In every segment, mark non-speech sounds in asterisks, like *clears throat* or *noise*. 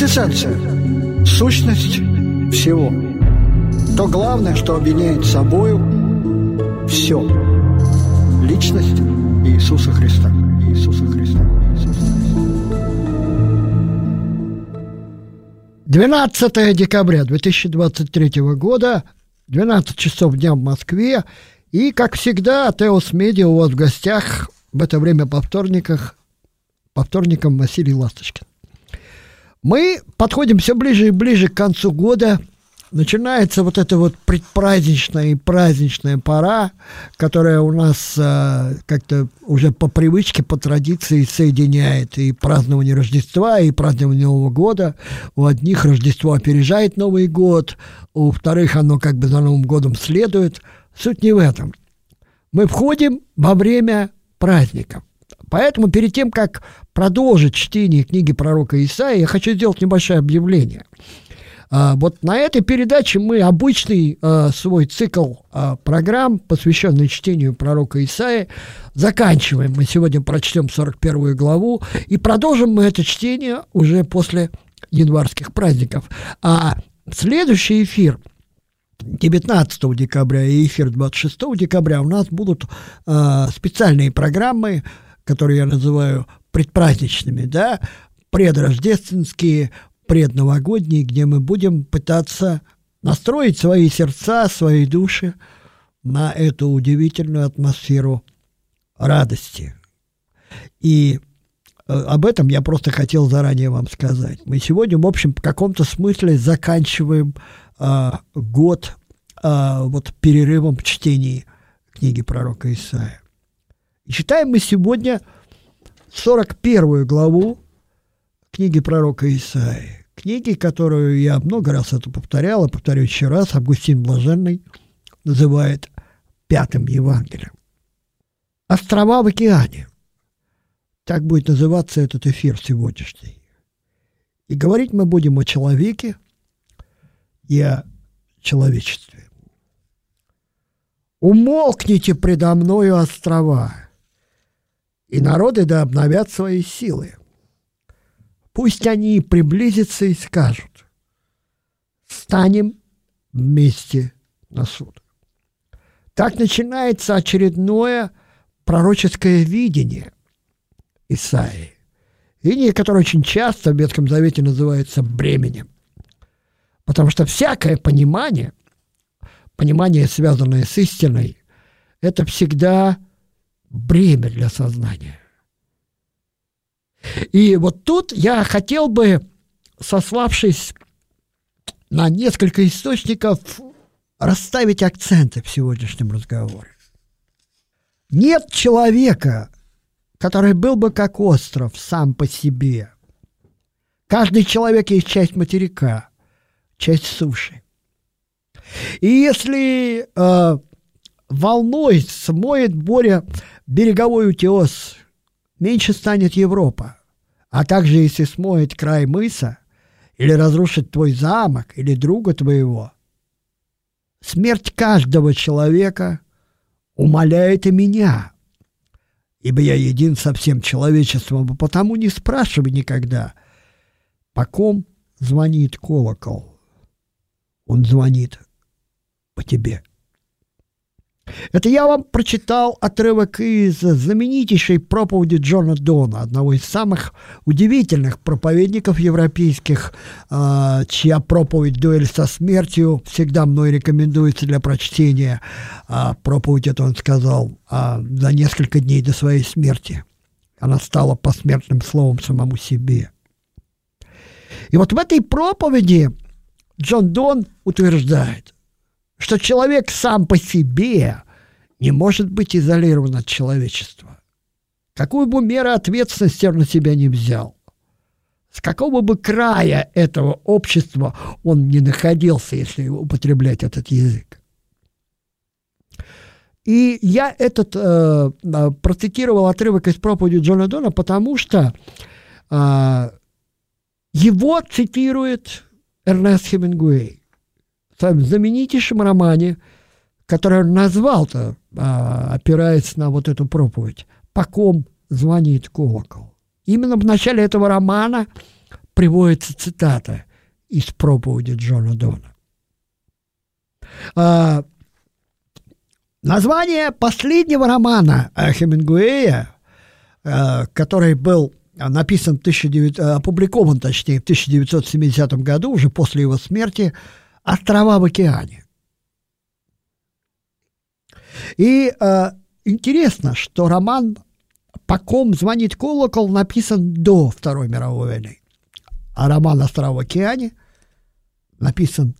Квинтэссенция. Сущность всего. То главное, что объединяет собою все. Личность Иисуса Христа. Иисуса Христа. Иисуса Христа. 12 декабря 2023 года, 12 часов дня в Москве. И, как всегда, Теос Медиа у вас в гостях в это время по вторниках, по вторникам Василий Ласточкин. Мы подходим все ближе и ближе к концу года. Начинается вот эта вот предпраздничная и праздничная пора, которая у нас э, как-то уже по привычке, по традиции соединяет и празднование Рождества, и празднование Нового года. У одних Рождество опережает Новый год, у вторых оно как бы за Новым годом следует. Суть не в этом. Мы входим во время праздника. Поэтому перед тем, как продолжить чтение книги пророка Исаия, я хочу сделать небольшое объявление. А, вот на этой передаче мы обычный а, свой цикл а, программ, посвященный чтению пророка Исаия, заканчиваем. Мы сегодня прочтем 41 главу и продолжим мы это чтение уже после январских праздников. А следующий эфир 19 декабря и эфир 26 декабря у нас будут специальные программы, которые я называю предпраздничными, да, предрождественские, предновогодние, где мы будем пытаться настроить свои сердца, свои души на эту удивительную атмосферу радости. И э, об этом я просто хотел заранее вам сказать. Мы сегодня, в общем, в каком-то смысле заканчиваем э, год э, вот перерывом в чтении книги пророка Исаия. И читаем мы сегодня 41 главу книги пророка Исаии. Книги, которую я много раз это повторял, и повторю еще раз, Августин Блаженный называет пятым Евангелием. Острова в океане. Так будет называться этот эфир сегодняшний. И говорить мы будем о человеке и о человечестве. Умолкните предо мною острова, и народы да обновят свои силы. Пусть они приблизятся и скажут, станем вместе на суд. Так начинается очередное пророческое видение Исаии. Видение, которое очень часто в Ветхом Завете называется бременем. Потому что всякое понимание, понимание, связанное с истиной, это всегда бремя для сознания. И вот тут я хотел бы, сославшись на несколько источников, расставить акценты в сегодняшнем разговоре. Нет человека, который был бы как остров сам по себе. Каждый человек есть часть материка, часть суши. И если э, волной смоет буря береговой утес, меньше станет Европа. А также если смоет край мыса, или разрушит твой замок, или друга твоего, смерть каждого человека умоляет и меня, ибо я един со всем человечеством, потому не спрашивай никогда, по ком звонит колокол. Он звонит по тебе. Это я вам прочитал отрывок из знаменитейшей проповеди Джона Дона, одного из самых удивительных проповедников европейских, а, чья проповедь «Дуэль со смертью» всегда мной рекомендуется для прочтения. А, проповедь эту он сказал а, за несколько дней до своей смерти. Она стала посмертным словом самому себе. И вот в этой проповеди Джон Дон утверждает – что человек сам по себе не может быть изолирован от человечества. Какую бы меру ответственности он на себя не взял, с какого бы края этого общества он не находился, если употреблять этот язык. И я этот э, э процитировал отрывок из проповеди Джона Дона, потому что э, его цитирует Эрнест Хемингуэй своем знаменитейшем романе, который он назвал-то, а, опираясь на вот эту проповедь, «По ком звонит колокол». Именно в начале этого романа приводится цитата из проповеди Джона Дона. А, название последнего романа Хемингуэя, а, который был написан 19, опубликован, точнее, в 1970 году, уже после его смерти, «Острова в океане». И э, интересно, что роман «По ком звонит колокол» написан до Второй мировой войны, а роман «Острова в океане» написан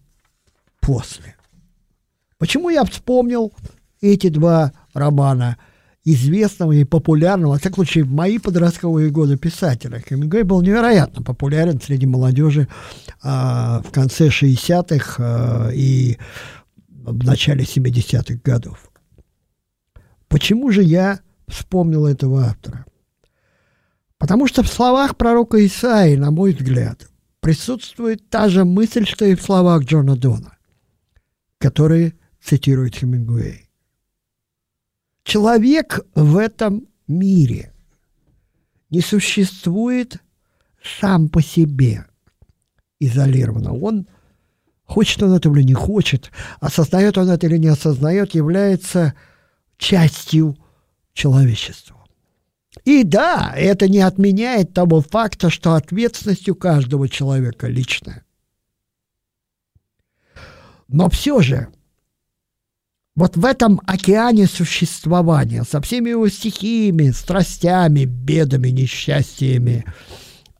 после. Почему я вспомнил эти два романа известного и популярного, во всяком случае, в мои подростковые годы писателя. Хемингуэй был невероятно популярен среди молодежи э, в конце 60-х э, и в начале 70-х годов. Почему же я вспомнил этого автора? Потому что в словах пророка Исаи, на мой взгляд, присутствует та же мысль, что и в словах Джона Дона, которые цитирует Хемингуэй. Человек в этом мире не существует сам по себе изолированно. Он, хочет он этого или не хочет, осознает он это или не осознает, является частью человечества. И да, это не отменяет того факта, что ответственность у каждого человека личная. Но все же вот в этом океане существования, со всеми его стихиями, страстями, бедами, несчастьями,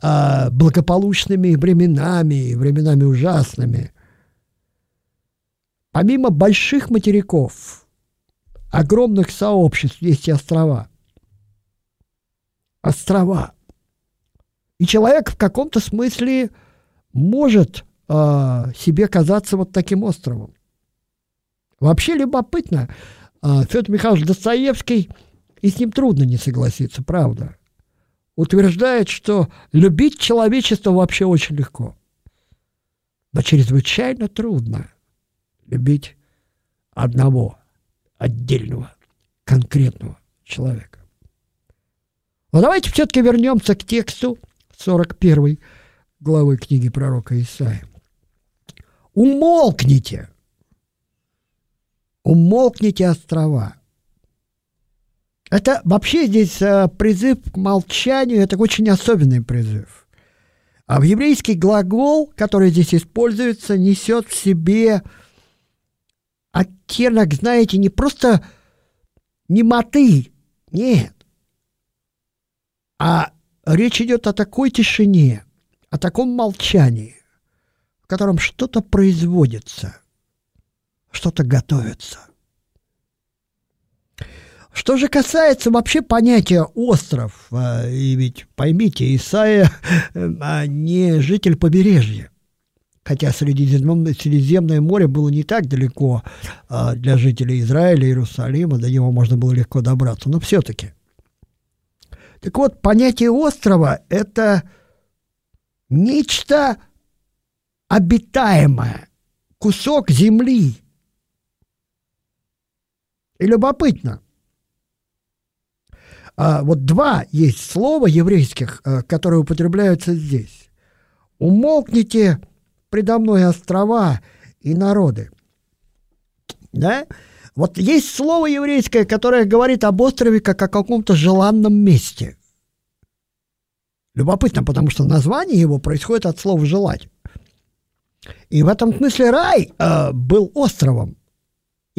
э, благополучными временами, временами ужасными, помимо больших материков, огромных сообществ, есть и острова. Острова. И человек в каком-то смысле может э, себе казаться вот таким островом. Вообще любопытно. А, Федор Михайлович Достоевский, и с ним трудно не согласиться, правда. Утверждает, что любить человечество вообще очень легко. Но чрезвычайно трудно любить одного отдельного, конкретного человека. Но давайте все-таки вернемся к тексту 41 главы книги пророка Исаия. «Умолкните, умолкните острова. Это вообще здесь э, призыв к молчанию, это очень особенный призыв. А в еврейский глагол, который здесь используется, несет в себе оттенок, знаете, не просто немоты, нет, а речь идет о такой тишине, о таком молчании, в котором что-то производится – что-то готовится. Что же касается вообще понятия остров, а, и ведь поймите, Исаия а, не житель побережья, хотя Средиземное, Средиземное море было не так далеко а, для жителей Израиля, Иерусалима, до него можно было легко добраться, но все-таки. Так вот, понятие острова – это нечто обитаемое, кусок земли – и любопытно. А вот два есть слова еврейских, э, которые употребляются здесь. «Умолкните предо мной острова и народы». Да? Вот есть слово еврейское, которое говорит об острове как о каком-то желанном месте. Любопытно, потому что название его происходит от слова «желать». И в этом смысле рай э, был островом.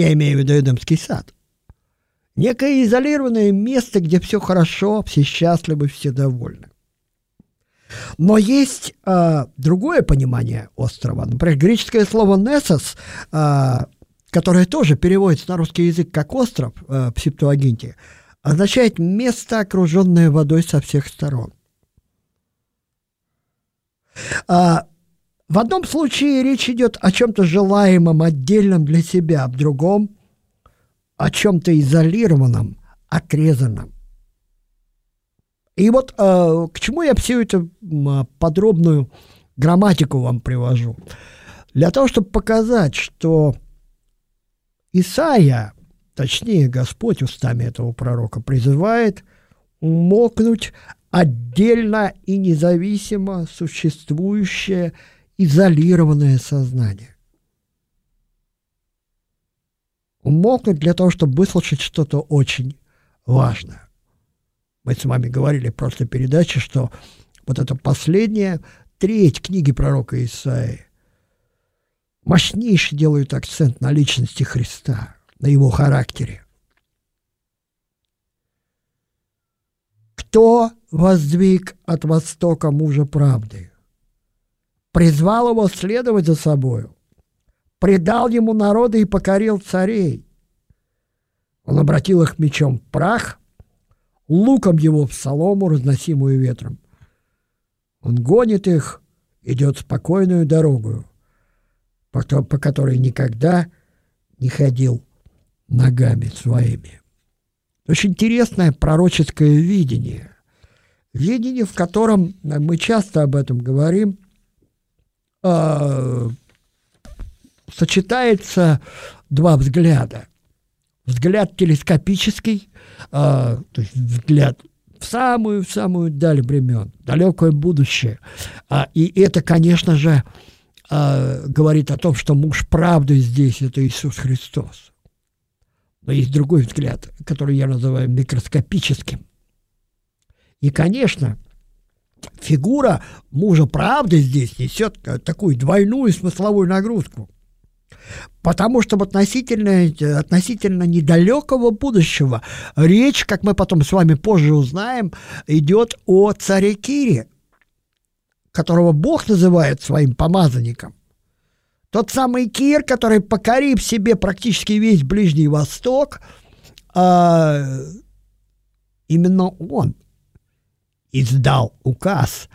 Я имею в виду Эдемский сад. Некое изолированное место, где все хорошо, все счастливы, все довольны. Но есть э, другое понимание острова. Например, греческое слово «несос», э, которое тоже переводится на русский язык как «остров» э, в Септуагинте, означает место, окруженное водой со всех сторон. А, в одном случае речь идет о чем-то желаемом, отдельном для себя, в другом – о чем-то изолированном, отрезанном. И вот э, к чему я всю эту подробную грамматику вам привожу? Для того, чтобы показать, что Исаия, точнее Господь устами этого пророка, призывает умолкнуть отдельно и независимо существующее изолированное сознание. Умолкнуть для того, чтобы выслушать что-то очень важное. Мы с вами говорили просто передаче, что вот эта последняя треть книги пророка Исаии мощнейший делает акцент на личности Христа, на его характере. Кто воздвиг от востока мужа правды? Призвал его следовать за собою, предал ему народы и покорил царей. Он обратил их мечом в прах, луком его в солому, разносимую ветром. Он гонит их, идет спокойную дорогу, по, которой никогда не ходил ногами своими. Очень интересное пророческое видение. Видение, в котором мы часто об этом говорим, э, сочетается два взгляда. Взгляд телескопический, э, то есть взгляд в самую в самую даль времен, далекое будущее. А, и это, конечно же, а, говорит о том, что муж правды здесь это Иисус Христос. Но есть другой взгляд, который я называю микроскопическим. И, конечно, фигура мужа правды здесь несет такую двойную смысловую нагрузку. Потому что относительно, относительно недалекого будущего речь, как мы потом с вами позже узнаем, идет о царе Кире, которого Бог называет своим помазанником. Тот самый Кир, который, покорив себе практически весь Ближний Восток, а, именно он издал указ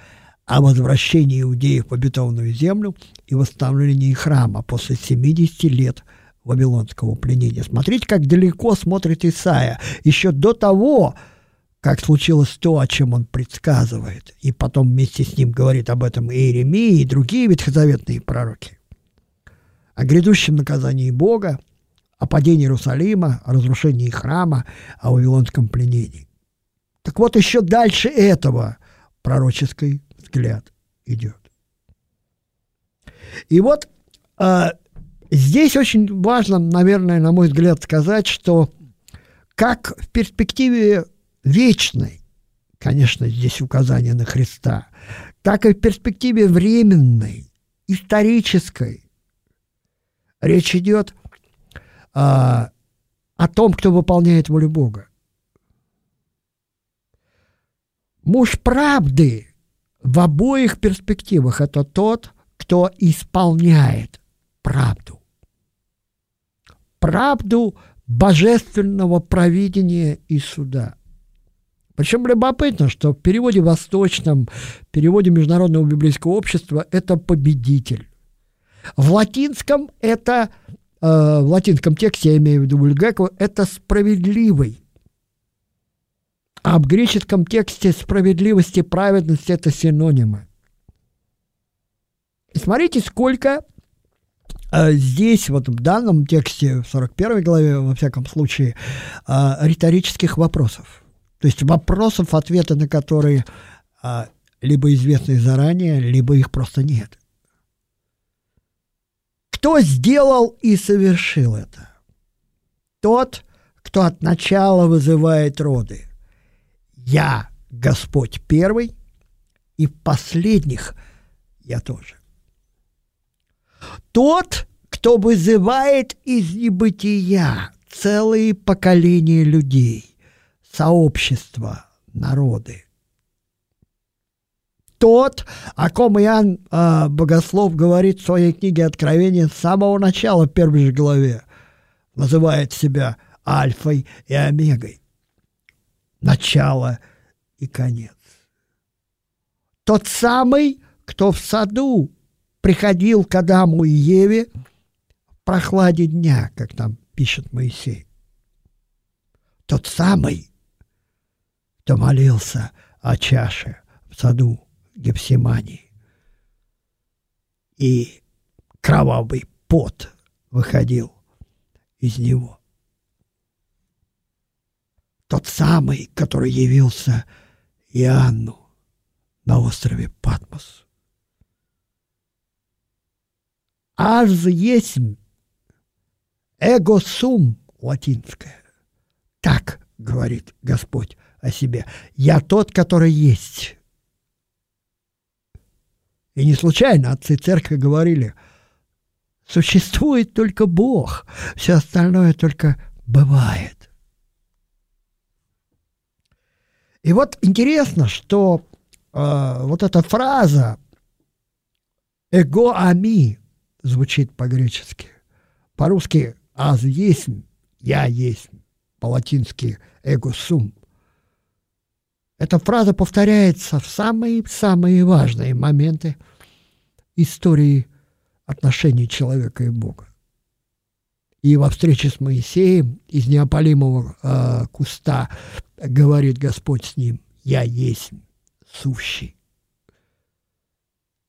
о возвращении иудеев в обетованную землю и восстановлении храма после 70 лет вавилонского пленения. Смотрите, как далеко смотрит Исаия. Еще до того, как случилось то, о чем он предсказывает, и потом вместе с ним говорит об этом и Иеремия, и другие ветхозаветные пророки. О грядущем наказании Бога, о падении Иерусалима, о разрушении храма, о вавилонском пленении. Так вот, еще дальше этого пророческий взгляд идет. И вот э, здесь очень важно, наверное, на мой взгляд, сказать, что как в перспективе вечной, конечно, здесь указание на Христа, так и в перспективе временной, исторической. Речь идет а, о том, кто выполняет волю Бога. Муж правды в обоих перспективах это тот, кто исполняет правду. Правду божественного провидения и суда – причем любопытно, что в переводе восточном, в переводе Международного библейского общества это победитель. В латинском это, э, в латинском тексте, я имею в виду Бульгаку, это справедливый. А в греческом тексте справедливость и праведность – это синонимы. И смотрите, сколько э, здесь, вот в данном тексте, в 41 главе, во всяком случае, э, риторических вопросов – то есть вопросов, ответы на которые а, либо известны заранее, либо их просто нет. Кто сделал и совершил это? Тот, кто от начала вызывает роды. Я Господь первый, и последних я тоже. Тот, кто вызывает из небытия целые поколения людей – сообщества, народы. Тот, о ком Иоанн э, Богослов говорит в своей книге Откровения с самого начала, в первой же главе, называет себя Альфой и Омегой. Начало и конец. Тот самый, кто в саду приходил к Адаму и Еве в прохладе дня, как там пишет Моисей. Тот самый, кто молился о чаше в саду Гефсимании. И кровавый пот выходил из него. Тот самый, который явился и Анну на острове Патмос. Аз есть эго сум латинское. Так говорит Господь о себе. Я тот, который есть. И не случайно отцы церкви говорили, существует только Бог, все остальное только бывает. И вот интересно, что э, вот эта фраза «эго ами» звучит по-гречески. По-русски «аз есть», «я есть», по-латински «эго сум». Эта фраза повторяется в самые-самые важные моменты истории отношений человека и Бога. И во встрече с Моисеем из неопалимого э, куста говорит Господь с ним, «Я есть сущий».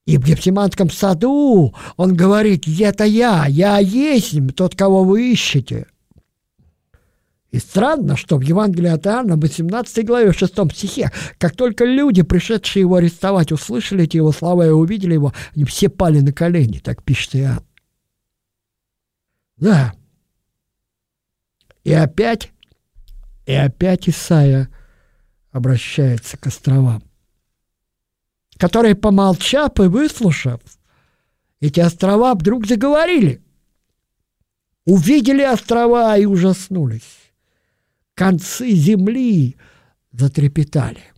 И в Гефсиманском саду он говорит, «Это я, я есть тот, кого вы ищете». И странно, что в Евангелии от Иоанна, 18 главе, 6 стихе, как только люди, пришедшие его арестовать, услышали эти его слова и увидели его, они все пали на колени, так пишет Иоанн. Да, и опять, и опять Исаия обращается к островам, которые, помолчав и выслушав, эти острова вдруг заговорили. Увидели острова и ужаснулись. Концы земли затрепетали.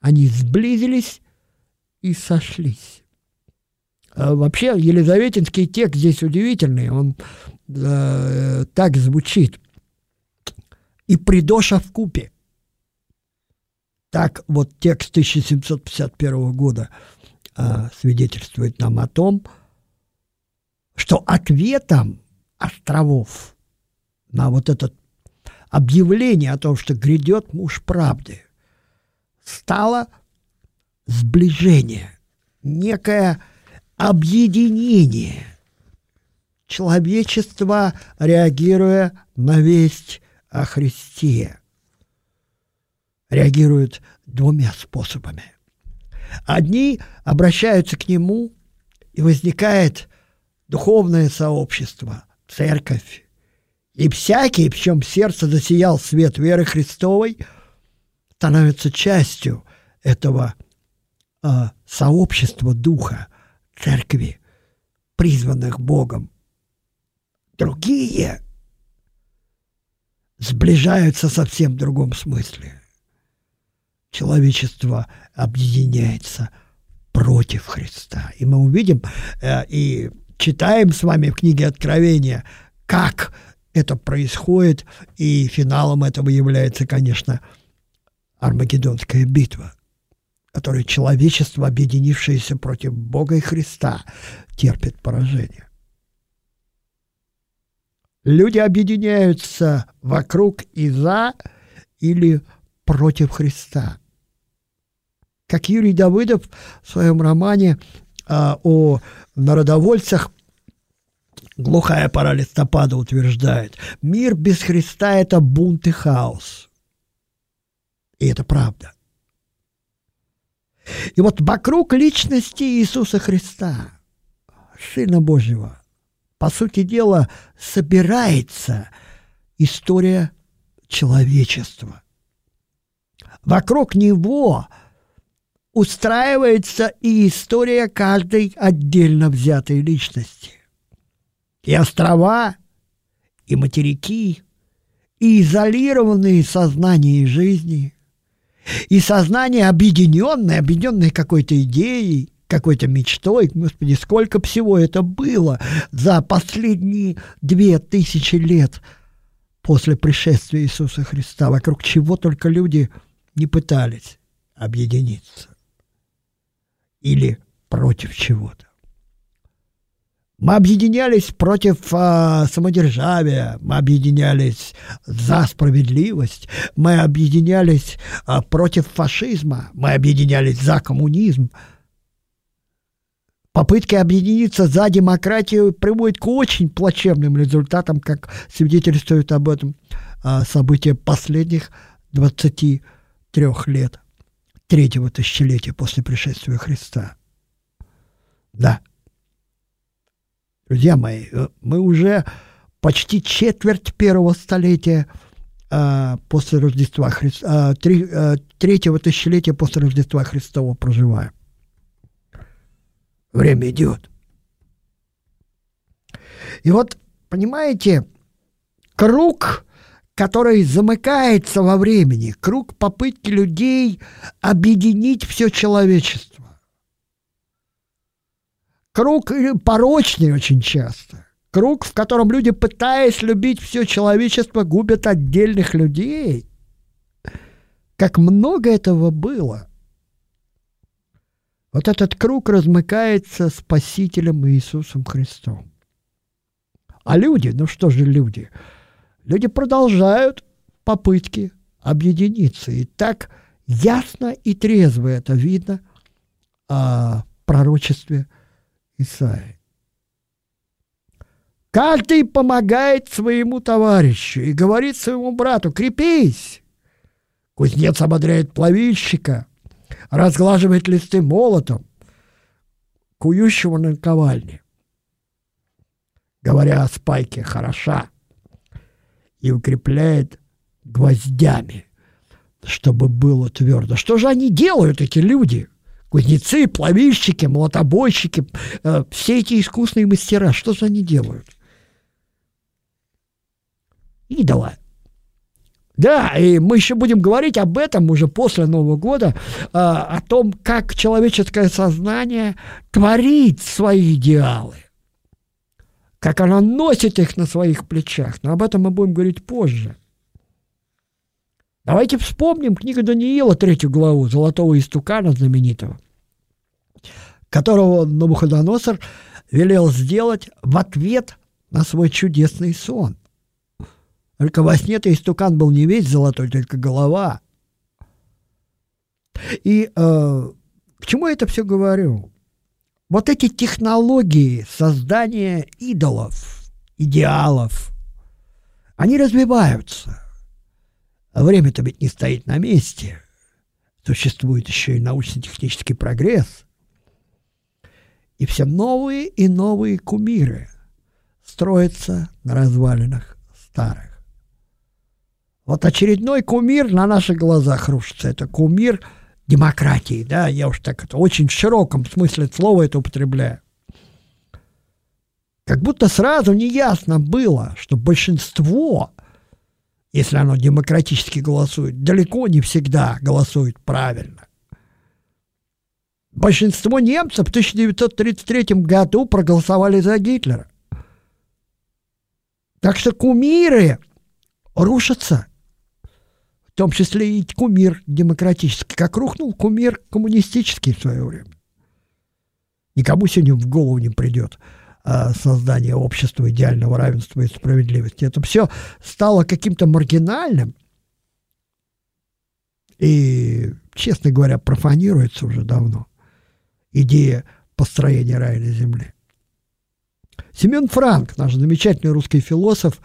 Они сблизились и сошлись. А вообще, Елизаветинский текст здесь удивительный. Он э, так звучит. И придоша в купе. Так вот текст 1751 года э, свидетельствует нам о том, что ответом островов на вот это объявление о том, что грядет муж правды, стало сближение, некое объединение человечества, реагируя на весть о Христе. Реагируют двумя способами. Одни обращаются к Нему, и возникает духовное сообщество, церковь. И всякий, в чем сердце засиял свет веры Христовой, становится частью этого э, сообщества Духа, церкви, призванных Богом. Другие сближаются совсем в другом смысле. Человечество объединяется против Христа. И мы увидим э, и читаем с вами в книге Откровения, как это происходит, и финалом этого является, конечно, Армагеддонская битва, которой человечество, объединившееся против Бога и Христа, терпит поражение. Люди объединяются вокруг и за или против Христа. Как Юрий Давыдов в своем романе а, о народовольцах «Глухая пора листопада» утверждает, мир без Христа – это бунт и хаос. И это правда. И вот вокруг личности Иисуса Христа, Сына Божьего – по сути дела, собирается история человечества. Вокруг него устраивается и история каждой отдельно взятой личности. И острова, и материки, и изолированные сознания и жизни, и сознание объединенное, объединенное какой-то идеей, какой-то мечтой. Господи, сколько всего это было за последние две тысячи лет после пришествия Иисуса Христа, вокруг чего только люди не пытались объединиться. Или против чего-то. Мы объединялись против а, самодержавия, мы объединялись за справедливость, мы объединялись а, против фашизма, мы объединялись за коммунизм, Попытки объединиться за демократию приводят к очень плачевным результатам, как свидетельствуют об этом а, события последних 23 лет. третьего тысячелетия после пришествия Христа. Да. Друзья мои, э, мы уже почти четверть первого столетия а, после Рождества Христа, а, а, третьего тысячелетия после Рождества Христова проживаем. Время идет. И вот, понимаете, круг, который замыкается во времени, круг попытки людей объединить все человечество. Круг порочный очень часто. Круг, в котором люди, пытаясь любить все человечество, губят отдельных людей. Как много этого было. Вот этот круг размыкается Спасителем Иисусом Христом. А люди, ну что же люди? Люди продолжают попытки объединиться. И так ясно и трезво это видно о пророчестве Исаии. Каждый помогает своему товарищу и говорит своему брату «крепись». Кузнец ободряет плавильщика, разглаживает листы молотом, кующего на ковальне говоря о спайке, хороша и укрепляет гвоздями, чтобы было твердо. Что же они делают, эти люди? Кузнецы, плавильщики, молотобойщики, э, все эти искусные мастера, что же они делают? Идола. Да, и мы еще будем говорить об этом уже после Нового года, э, о том, как человеческое сознание творит свои идеалы как она носит их на своих плечах. Но об этом мы будем говорить позже. Давайте вспомним книгу Даниила, третью главу, «Золотого истукана» знаменитого, которого Навуходоносор велел сделать в ответ на свой чудесный сон. Только во сне-то истукан был не весь золотой, только голова. И э, к чему я это все говорю? Вот эти технологии создания идолов, идеалов, они развиваются. А время-то ведь не стоит на месте. Существует еще и научно-технический прогресс. И все новые и новые кумиры строятся на развалинах старых. Вот очередной кумир на наших глазах рушится. Это кумир – демократии, да, я уж так это очень в широком смысле слова это употребляю. Как будто сразу неясно было, что большинство, если оно демократически голосует, далеко не всегда голосует правильно. Большинство немцев в 1933 году проголосовали за Гитлера. Так что кумиры рушатся – в том числе и кумир демократический, как рухнул кумир коммунистический в свое время. Никому сегодня в голову не придет а, создание общества идеального равенства и справедливости. Это все стало каким-то маргинальным и, честно говоря, профанируется уже давно идея построения рая на земле. Семен Франк, наш замечательный русский философ,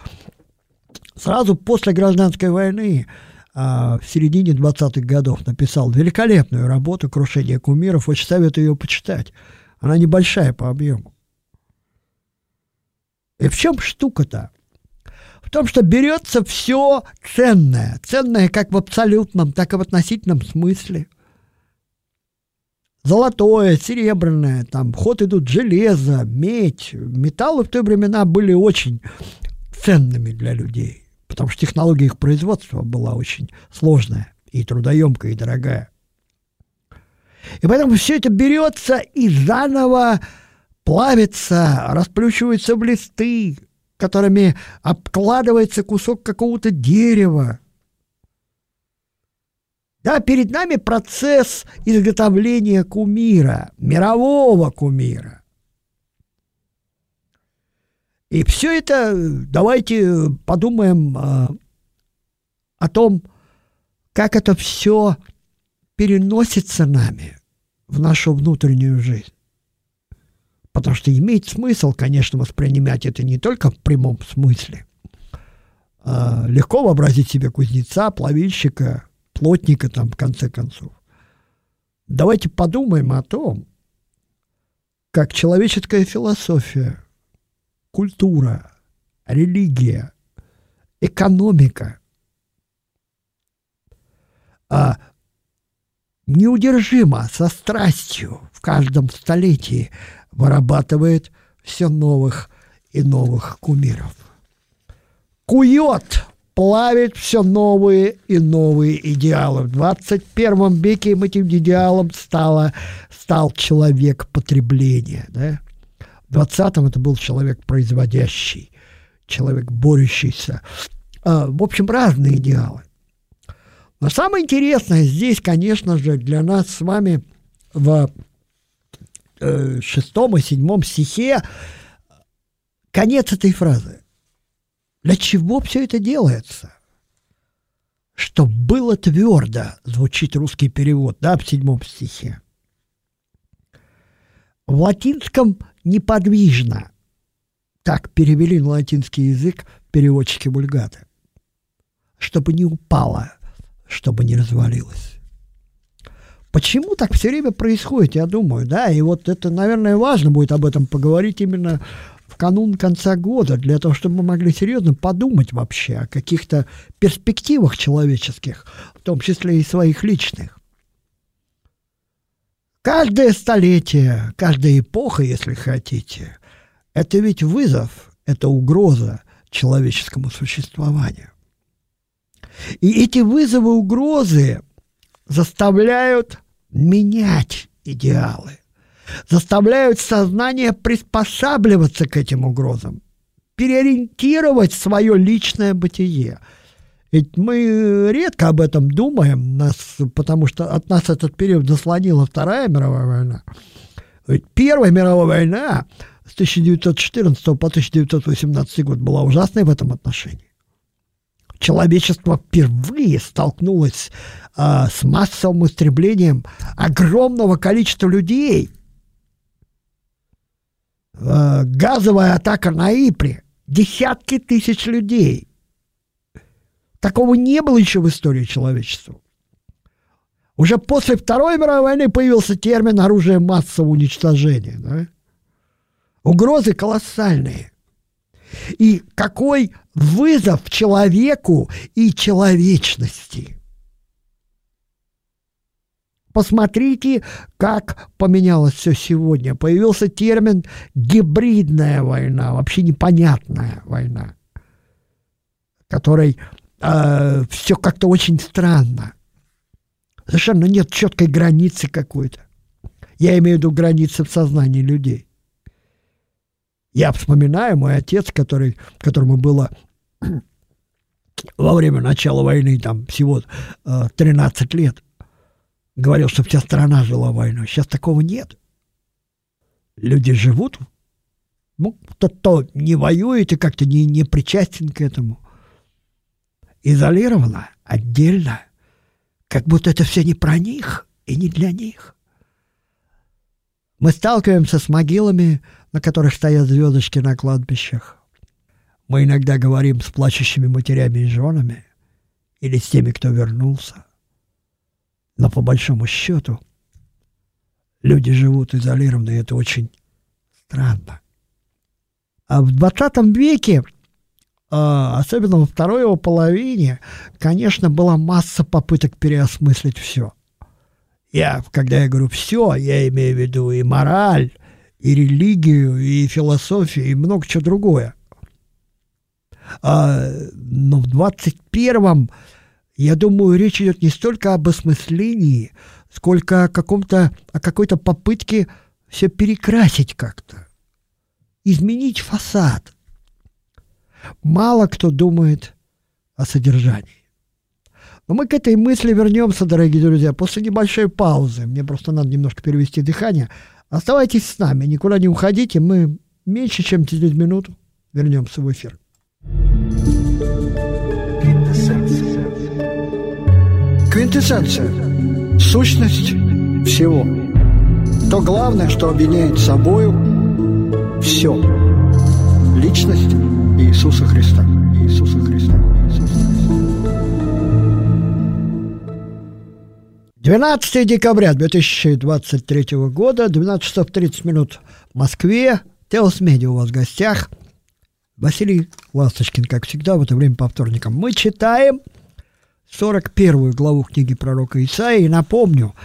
сразу после гражданской войны в середине 20-х годов написал великолепную работу «Крушение кумиров». Очень советую ее почитать. Она небольшая по объему. И в чем штука-то? В том, что берется все ценное. Ценное как в абсолютном, так и в относительном смысле. Золотое, серебряное, там ход идут железо, медь. Металлы в те времена были очень ценными для людей потому что технология их производства была очень сложная и трудоемкая, и дорогая. И поэтому все это берется и заново плавится, расплющивается в листы, которыми обкладывается кусок какого-то дерева. Да, перед нами процесс изготовления кумира, мирового кумира. И все это, давайте подумаем а, о том, как это все переносится нами в нашу внутреннюю жизнь. Потому что имеет смысл, конечно, воспринимать это не только в прямом смысле. А легко вообразить себе кузнеца, плавильщика, плотника там, в конце концов. давайте подумаем о том, как человеческая философия, культура, религия, экономика а неудержимо, со страстью в каждом столетии вырабатывает все новых и новых кумиров. Кует, плавит все новые и новые идеалы. В 21 веке этим идеалом стало, стал человек потребления. Да? В 20-м это был человек производящий, человек борющийся. А, в общем, разные идеалы. Но самое интересное здесь, конечно же, для нас с вами в э, шестом и седьмом стихе конец этой фразы. Для чего все это делается? Что было твердо, звучит русский перевод, да, в седьмом стихе. В латинском неподвижно. Так перевели на латинский язык переводчики Бульгаты. Чтобы не упало, чтобы не развалилось. Почему так все время происходит, я думаю, да, и вот это, наверное, важно будет об этом поговорить именно в канун конца года, для того, чтобы мы могли серьезно подумать вообще о каких-то перспективах человеческих, в том числе и своих личных. Каждое столетие, каждая эпоха, если хотите, это ведь вызов, это угроза человеческому существованию. И эти вызовы, угрозы заставляют менять идеалы, заставляют сознание приспосабливаться к этим угрозам, переориентировать свое личное бытие. Ведь мы редко об этом думаем, нас, потому что от нас этот период заслонила Вторая мировая война. Ведь Первая мировая война с 1914 по 1918 год была ужасной в этом отношении человечество впервые столкнулось э, с массовым истреблением огромного количества людей. Э, газовая атака на Ипре. Десятки тысяч людей. Такого не было еще в истории человечества. Уже после Второй мировой войны появился термин оружие массового уничтожения. Да? Угрозы колоссальные. И какой вызов человеку и человечности. Посмотрите, как поменялось все сегодня. Появился термин гибридная война, вообще непонятная война, которой э, все как-то очень странно. Совершенно нет четкой границы какой-то. Я имею в виду границы в сознании людей. Я вспоминаю, мой отец, который, которому было *clears throat* во время начала войны, там всего э, 13 лет, говорил, что вся страна жила войной. Сейчас такого нет. Люди живут, ну, кто-то не воюет и как-то не, не причастен к этому. Изолированно, отдельно, как будто это все не про них и не для них. Мы сталкиваемся с могилами, на которых стоят звездочки на кладбищах. Мы иногда говорим с плачущими матерями и женами или с теми, кто вернулся. Но по большому счету люди живут изолированно, и это очень странно. А в 20 веке, особенно во второй его половине, конечно, была масса попыток переосмыслить все. Я, когда я говорю все, я имею в виду и мораль, и религию, и философию, и много чего другое. А, но в 21-м, я думаю, речь идет не столько об осмыслении, сколько о каком-то, о какой-то попытке все перекрасить как-то, изменить фасад. Мало кто думает о содержании. Но мы к этой мысли вернемся, дорогие друзья, после небольшой паузы. Мне просто надо немножко перевести дыхание. Оставайтесь с нами, никуда не уходите. Мы меньше, чем через минуту вернемся в эфир. Квинтэссенция. Сущность всего. То главное, что объединяет собою все. Личность Иисуса Христа. Иисуса Христа. Иисуса Христа. 12 декабря 2023 года, 12 часов 30 минут в Москве. Теос Медиа у вас в гостях. Василий Ласточкин, как всегда, в это время по вторникам. Мы читаем 41 главу книги пророка Исаии. И напомню,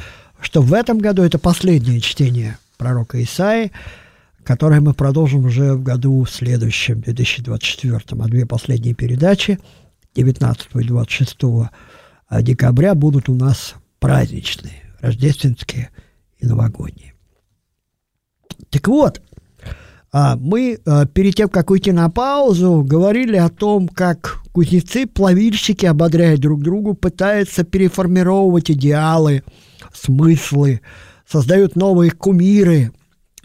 что в этом году это последнее чтение пророка Исаии, которое мы продолжим уже в году следующем, 2024. А две последние передачи, 19 и 26 декабря, будут у нас праздничные, рождественские и новогодние. Так вот, а, мы а, перед тем, как уйти на паузу, говорили о том, как кузнецы, плавильщики, ободряя друг другу, пытаются переформировать идеалы, смыслы, создают новые кумиры,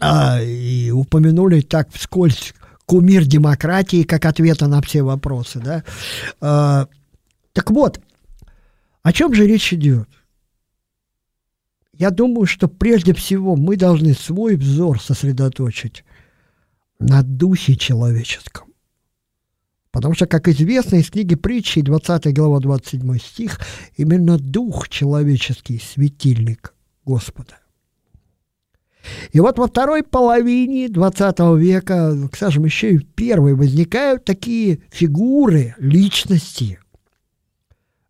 а, и упомянули так вскользь кумир демократии как ответа на все вопросы. Да? А, так вот, о чем же речь идет? Я думаю, что прежде всего мы должны свой взор сосредоточить на духе человеческом. Потому что, как известно из книги притчи, 20 глава, 27 стих, именно дух человеческий – светильник Господа. И вот во второй половине 20 века, скажем, еще и в первой, возникают такие фигуры, личности –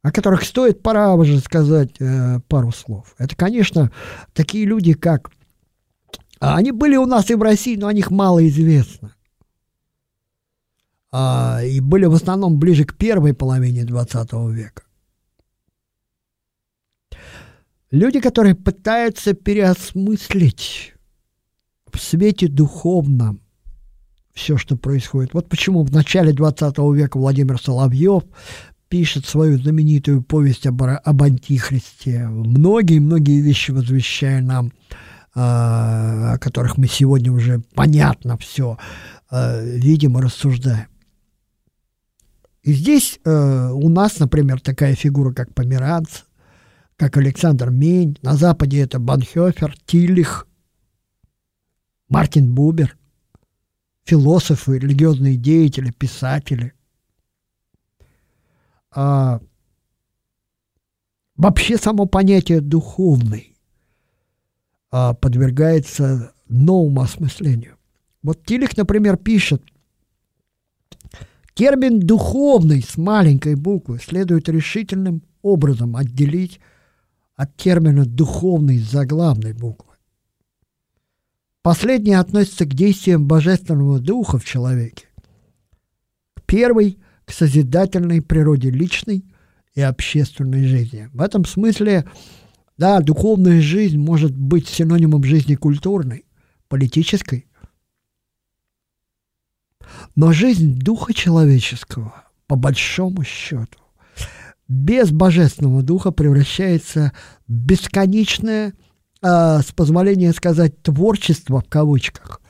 о которых стоит, пора уже сказать э, пару слов. Это, конечно, такие люди, как... А, они были у нас и в России, но о них мало известно. А, и были в основном ближе к первой половине 20 века. Люди, которые пытаются переосмыслить в свете духовном все, что происходит. Вот почему в начале 20 века Владимир Соловьев пишет свою знаменитую повесть об, об антихристе, многие-многие вещи возвещая нам, а, о которых мы сегодня уже понятно все а, видим и рассуждаем. И здесь э, у нас, например, такая фигура, как Померанц, как Александр Мень, на Западе это Банхёфер, Тиллих, Мартин Бубер, философы, религиозные деятели, писатели а, вообще само понятие духовный а, подвергается новому осмыслению. Вот Тилих, например, пишет, термин «духовный» с маленькой буквы следует решительным образом отделить от термина «духовный» заглавной буквы. Последний относится к действиям Божественного Духа в человеке. Первый к созидательной природе личной и общественной жизни. В этом смысле, да, духовная жизнь может быть синонимом жизни культурной, политической, но жизнь духа человеческого, по большому счету, без божественного духа превращается в бесконечное, э, с позволения сказать, творчество в кавычках,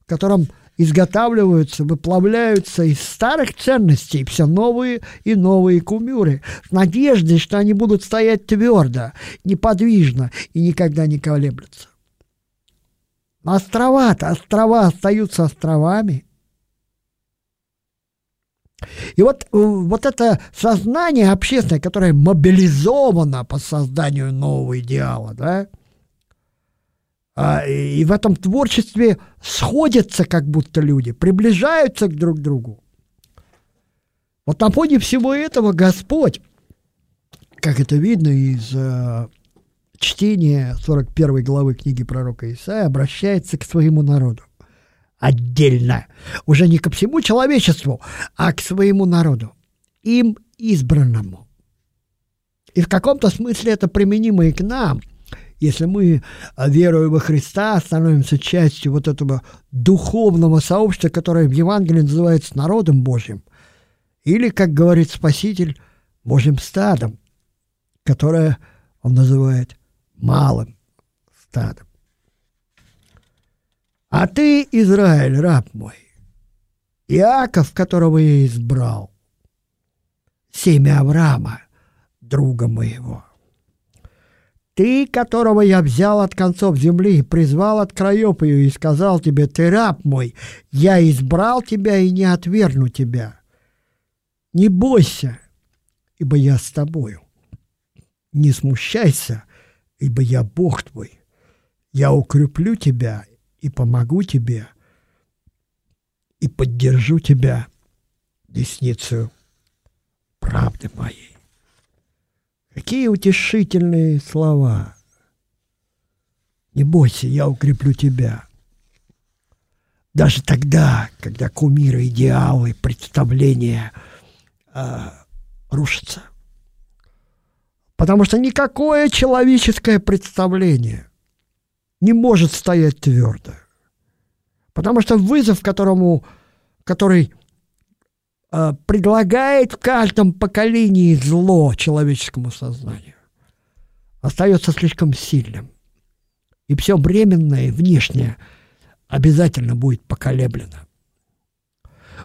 в котором изготавливаются, выплавляются из старых ценностей все новые и новые кумюры с надеждой, что они будут стоять твердо, неподвижно и никогда не колеблются. Острова-то, острова остаются островами. И вот, э, вот это сознание общественное, которое мобилизовано по созданию нового идеала, да, а, и в этом творчестве сходятся как будто люди, приближаются к друг другу. Вот на фоне всего этого Господь, как это видно из э, чтения 41 главы книги пророка Исаия, обращается к своему народу отдельно. Уже не ко всему человечеству, а к своему народу, им избранному. И в каком-то смысле это применимо и к нам – если мы, а, веруя во Христа, становимся частью вот этого духовного сообщества, которое в Евангелии называется народом Божьим, или, как говорит Спаситель, Божьим стадом, которое он называет малым стадом. А ты, Израиль, раб мой, Иаков, которого я избрал, семя Авраама, друга моего – ты, которого я взял от концов земли, призвал от краев ее и сказал тебе, ты раб мой, я избрал тебя и не отвергну тебя. Не бойся, ибо я с тобою. Не смущайся, ибо я Бог твой. Я укреплю тебя и помогу тебе, и поддержу тебя десницу правды моей. Какие утешительные слова. Не бойся, я укреплю тебя. Даже тогда, когда кумиры, идеалы, представления э, рушатся. Потому что никакое человеческое представление не может стоять твердо. Потому что вызов, которому, который э, предлагает в каждом поколении зло человеческому сознанию, остается слишком сильным. И все временное, внешнее обязательно будет поколеблено.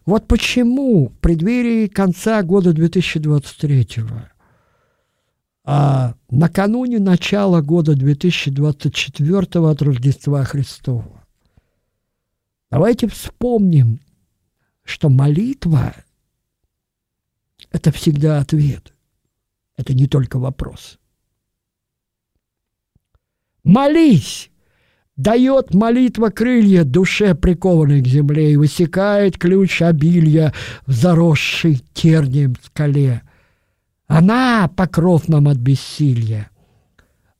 Вот почему в преддверии конца года 2023 а накануне начала года 2024 от Рождества Христова. Давайте вспомним, что молитва – это всегда ответ. Это не только вопрос. Молись! Дает молитва крылья душе, прикованной к земле, и высекает ключ обилья в заросшей тернием скале – она — покров нам от бессилия.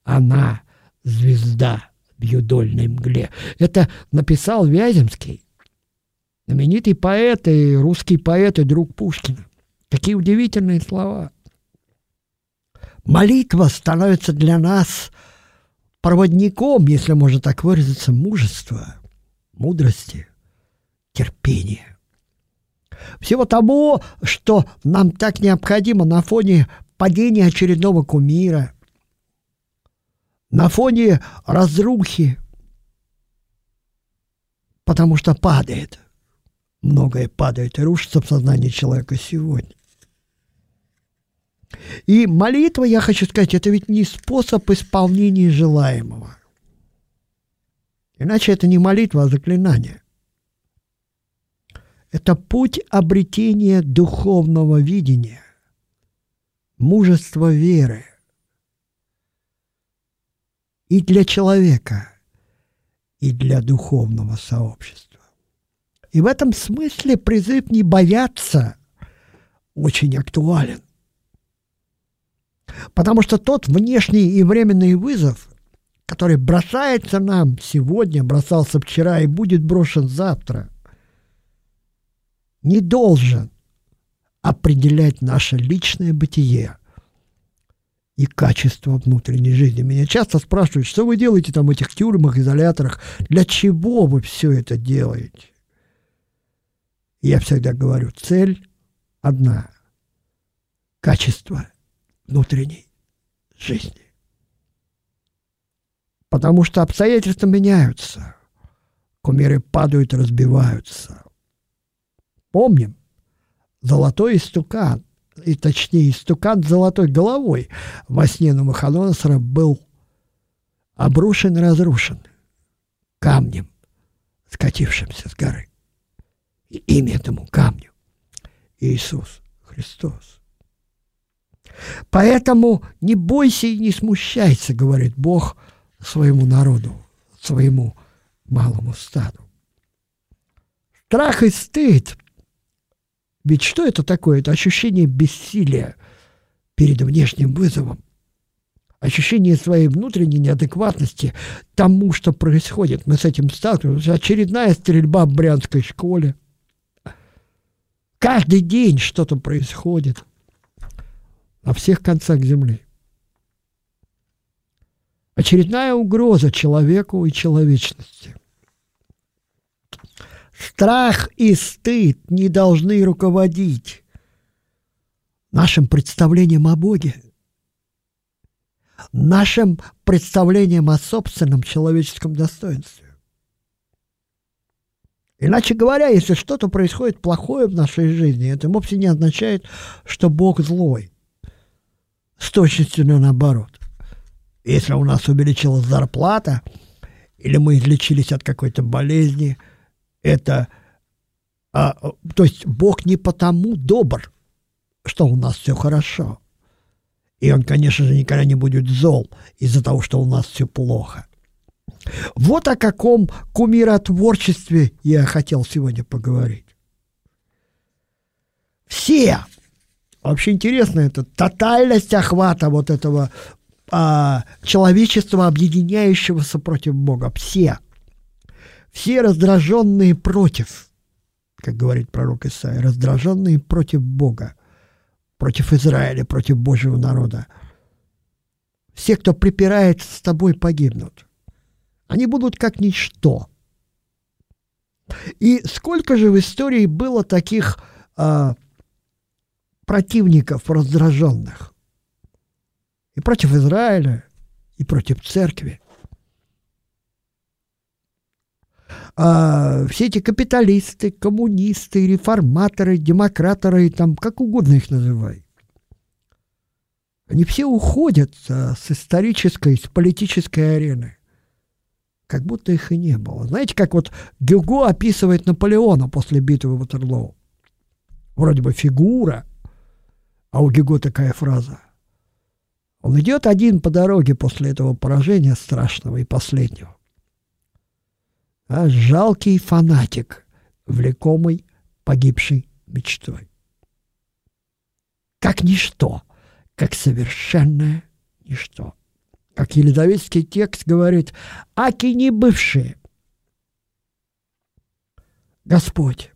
Она — звезда в юдольной мгле. Это написал Вяземский, знаменитый поэт и русский поэт и друг Пушкина. Какие удивительные слова. Молитва становится для нас проводником, если можно так выразиться, мужества, мудрости, терпения всего того, что нам так необходимо на фоне падения очередного кумира, на фоне разрухи, потому что падает, многое падает и рушится в сознании человека сегодня. И молитва, я хочу сказать, это ведь не способ исполнения желаемого. Иначе это не молитва, а заклинание. Это путь обретения духовного видения, мужества веры. И для человека, и для духовного сообщества. И в этом смысле призыв не бояться очень актуален. Потому что тот внешний и временный вызов, который бросается нам сегодня, бросался вчера и будет брошен завтра, не должен определять наше личное бытие и качество внутренней жизни. Меня часто спрашивают, что вы делаете там в этих тюрьмах, изоляторах, для чего вы все это делаете? Я всегда говорю, цель одна – качество внутренней жизни. Потому что обстоятельства меняются, кумиры падают разбиваются, Помним, золотой истукан, и точнее истукан с золотой головой во сне Навуходоносора был обрушен и разрушен камнем, скатившимся с горы. И имя этому камню Иисус Христос. Поэтому не бойся и не смущайся, говорит Бог своему народу, своему малому стаду. Страх и стыд ведь что это такое? Это ощущение бессилия перед внешним вызовом. Ощущение своей внутренней неадекватности тому, что происходит. Мы с этим сталкиваемся. Очередная стрельба в Брянской школе. Каждый день что-то происходит на всех концах земли. Очередная угроза человеку и человечности – Страх и стыд не должны руководить нашим представлением о Боге, нашим представлением о собственном человеческом достоинстве. Иначе говоря, если что-то происходит плохое в нашей жизни, это вовсе не означает, что Бог злой. С точностью наоборот. Если у нас увеличилась зарплата, или мы излечились от какой-то болезни – это, а, то есть Бог не потому добр, что у нас все хорошо. И он, конечно же, никогда не будет зол из-за того, что у нас все плохо. Вот о каком кумиротворчестве я хотел сегодня поговорить. Все, вообще интересно, это тотальность охвата вот этого а, человечества, объединяющегося против Бога. Все. Все раздраженные против, как говорит пророк Исаия, раздраженные против Бога, против Израиля, против Божьего народа. Все, кто припирается с тобой, погибнут. Они будут как ничто. И сколько же в истории было таких а, противников раздраженных? И против Израиля, и против церкви. А, все эти капиталисты, коммунисты, реформаторы, демократоры, там, как угодно их называй. Они все уходят а, с исторической, с политической арены как будто их и не было. Знаете, как вот Гюго описывает Наполеона после битвы Ватерлоу. Вроде бы фигура, а у Гюго такая фраза. Он идет один по дороге после этого поражения страшного и последнего. А жалкий фанатик, влекомый погибшей мечтой. Как ничто, как совершенное ничто как елизаветский текст говорит, аки не бывшие. Господь.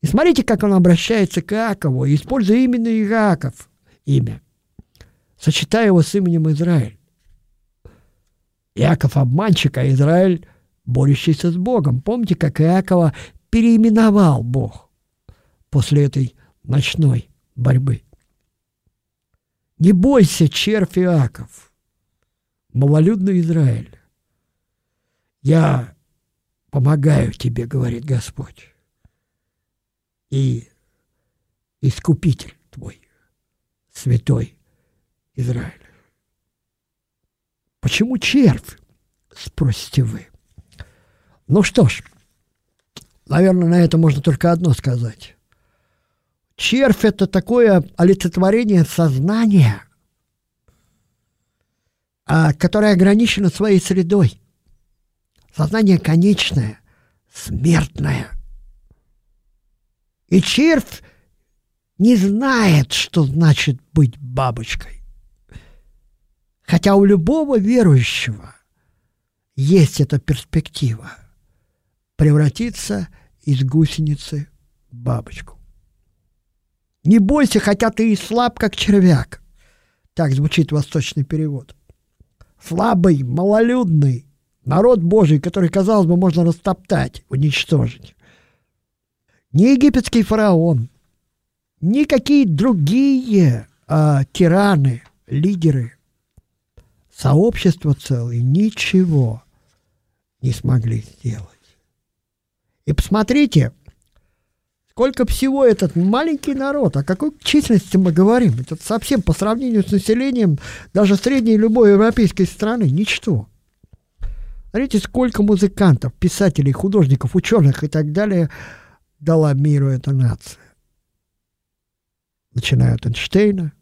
И смотрите, как он обращается к Иакову, используя именно Иаков имя, сочетая его с именем Израиль. Иаков обманщик, а Израиль борющийся с Богом. Помните, как Иакова переименовал Бог после этой ночной борьбы? Не бойся, червь Иаков малолюдный Израиль. Я помогаю тебе, говорит Господь, и искупитель твой, святой Израиль. Почему червь, спросите вы? Ну что ж, наверное, на это можно только одно сказать. Червь – это такое олицетворение сознания – а, которая ограничена своей средой. Сознание конечное, смертное. И червь не знает, что значит быть бабочкой. Хотя у любого верующего есть эта перспектива превратиться из гусеницы в бабочку. Не бойся, хотя ты и слаб, как червяк. Так звучит восточный перевод слабый, малолюдный народ Божий, который, казалось бы, можно растоптать, уничтожить. Ни египетский фараон, никакие другие а, тираны, лидеры, сообщество целое ничего не смогли сделать. И посмотрите, сколько всего этот маленький народ, о какой численности мы говорим. Это совсем по сравнению с населением даже средней любой европейской страны ничто. Смотрите, сколько музыкантов, писателей, художников, ученых и так далее дала миру эта нация. Начиная от Эйнштейна,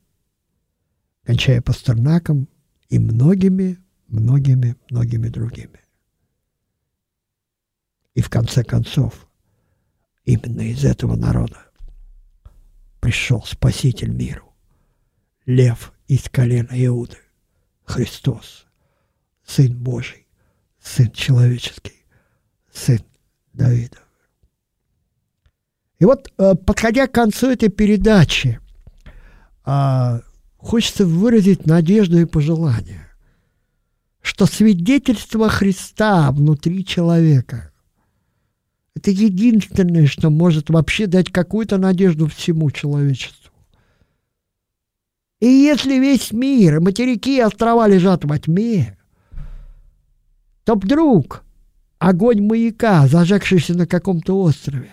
кончая Пастернаком и многими, многими, многими другими. И в конце концов – Именно из этого народа пришел Спаситель миру, лев из колена Иуды, Христос, Сын Божий, Сын человеческий, Сын Давида. И вот, э, подходя к концу этой передачи, а, хочется выразить надежду и пожелание, что свидетельство Христа внутри человека – это единственное, что может вообще дать какую-то надежду всему человечеству. И если весь мир, материки и острова лежат во тьме, то вдруг огонь маяка, зажегшийся на каком-то острове,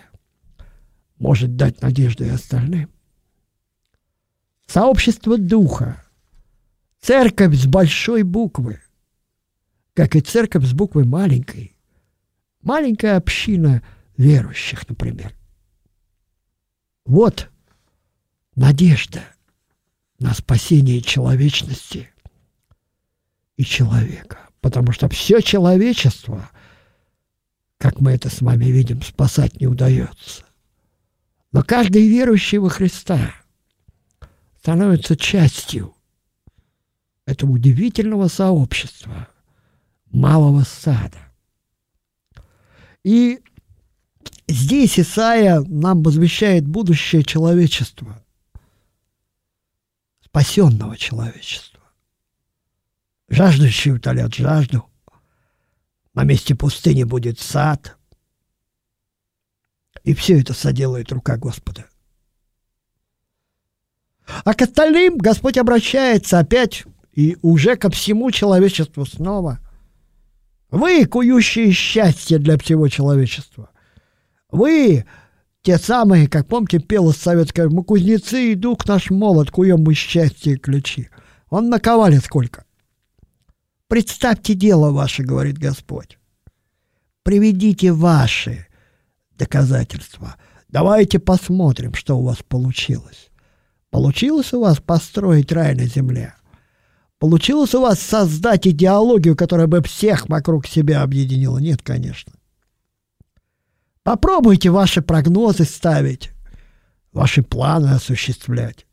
может дать надежду и остальным. Сообщество духа, церковь с большой буквы, как и церковь с буквы маленькой, Маленькая община верующих, например. Вот надежда на спасение человечности и человека. Потому что все человечество, как мы это с вами видим, спасать не удается. Но каждый верующий во Христа становится частью этого удивительного сообщества, малого сада. И здесь Исаия нам возвещает будущее человечества, спасенного человечества. Жаждущие утолят жажду, на месте пустыни будет сад, и все это соделает рука Господа. А к остальным Господь обращается опять и уже ко всему человечеству снова. Вы, кующие счастье для всего человечества. Вы, те самые, как помните, пела советская, мы кузнецы и дух наш молот, куем мы счастье и ключи. Он наковали сколько. Представьте дело ваше, говорит Господь. Приведите ваши доказательства. Давайте посмотрим, что у вас получилось. Получилось у вас построить рай на земле? Получилось у вас создать идеологию, которая бы всех вокруг себя объединила? Нет, конечно. Попробуйте ваши прогнозы ставить, ваши планы осуществлять,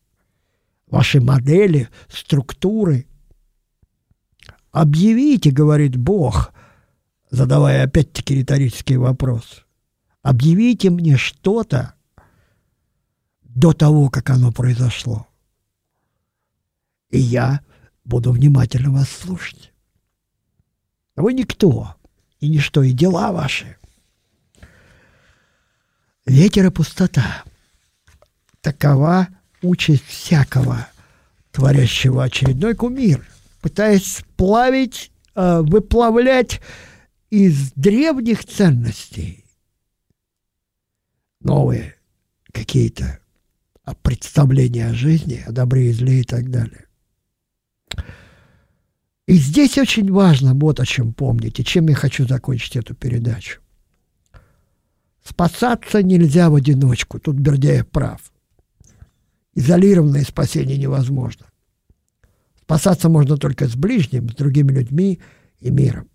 ваши модели, структуры. Объявите, говорит Бог, задавая опять-таки риторический вопрос. Объявите мне что-то, до того, как оно произошло. И я буду внимательно вас слушать. Вы никто и ничто, и дела ваши. Ветер и пустота. Такова участь всякого, творящего очередной кумир, пытаясь сплавить, э, выплавлять из древних ценностей новые какие-то представления о жизни, о добре и зле и так далее. И здесь очень важно вот о чем помнить, и чем я хочу закончить эту передачу. Спасаться нельзя в одиночку, тут Бердяев прав. Изолированное спасение невозможно. Спасаться можно только с ближним, с другими людьми и миром.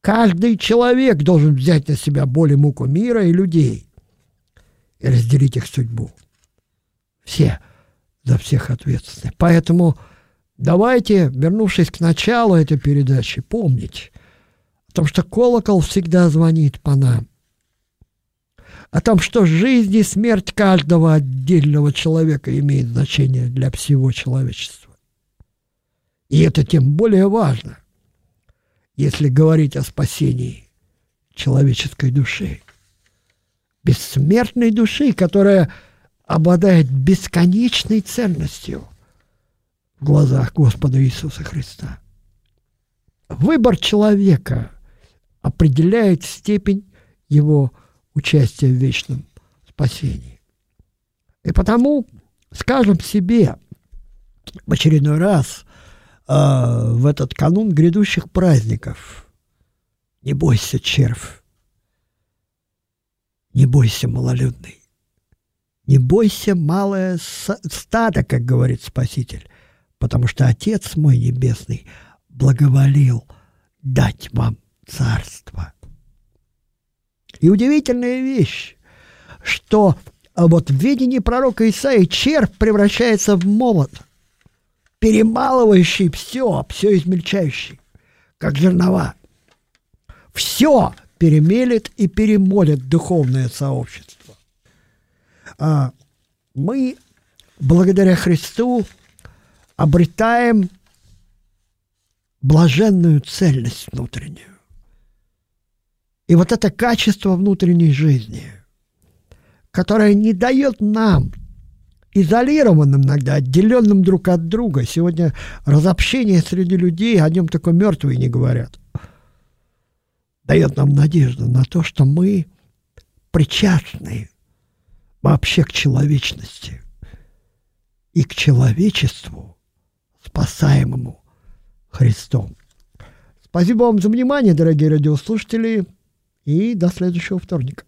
Каждый человек должен взять на себя боль и муку мира и людей и разделить их судьбу все за всех ответственны. Поэтому давайте, вернувшись к началу этой передачи, помнить о том, что колокол всегда звонит по нам. О том, что жизнь и смерть каждого отдельного человека имеет значение для всего человечества. И это тем более важно, если говорить о спасении человеческой души. Бессмертной души, которая обладает бесконечной ценностью в глазах Господа Иисуса Христа. Выбор человека определяет степень его участия в вечном спасении. И потому скажем себе в очередной раз э, в этот канун грядущих праздников не бойся, червь, не бойся, малолюдный. Не бойся, малое стадо, как говорит Спаситель, потому что Отец мой Небесный благоволил дать вам царство. И удивительная вещь, что вот в видении пророка Исаии червь превращается в молот, перемалывающий все, все измельчающий, как жернова. Все перемелет и перемолит духовное сообщество а, мы благодаря Христу обретаем блаженную цельность внутреннюю. И вот это качество внутренней жизни, которое не дает нам, изолированным иногда, отделенным друг от друга, сегодня разобщение среди людей, о нем только мертвые не говорят, дает нам надежду на то, что мы причастны вообще к человечности и к человечеству, спасаемому Христом. Спасибо вам за внимание, дорогие радиослушатели, и до следующего вторника.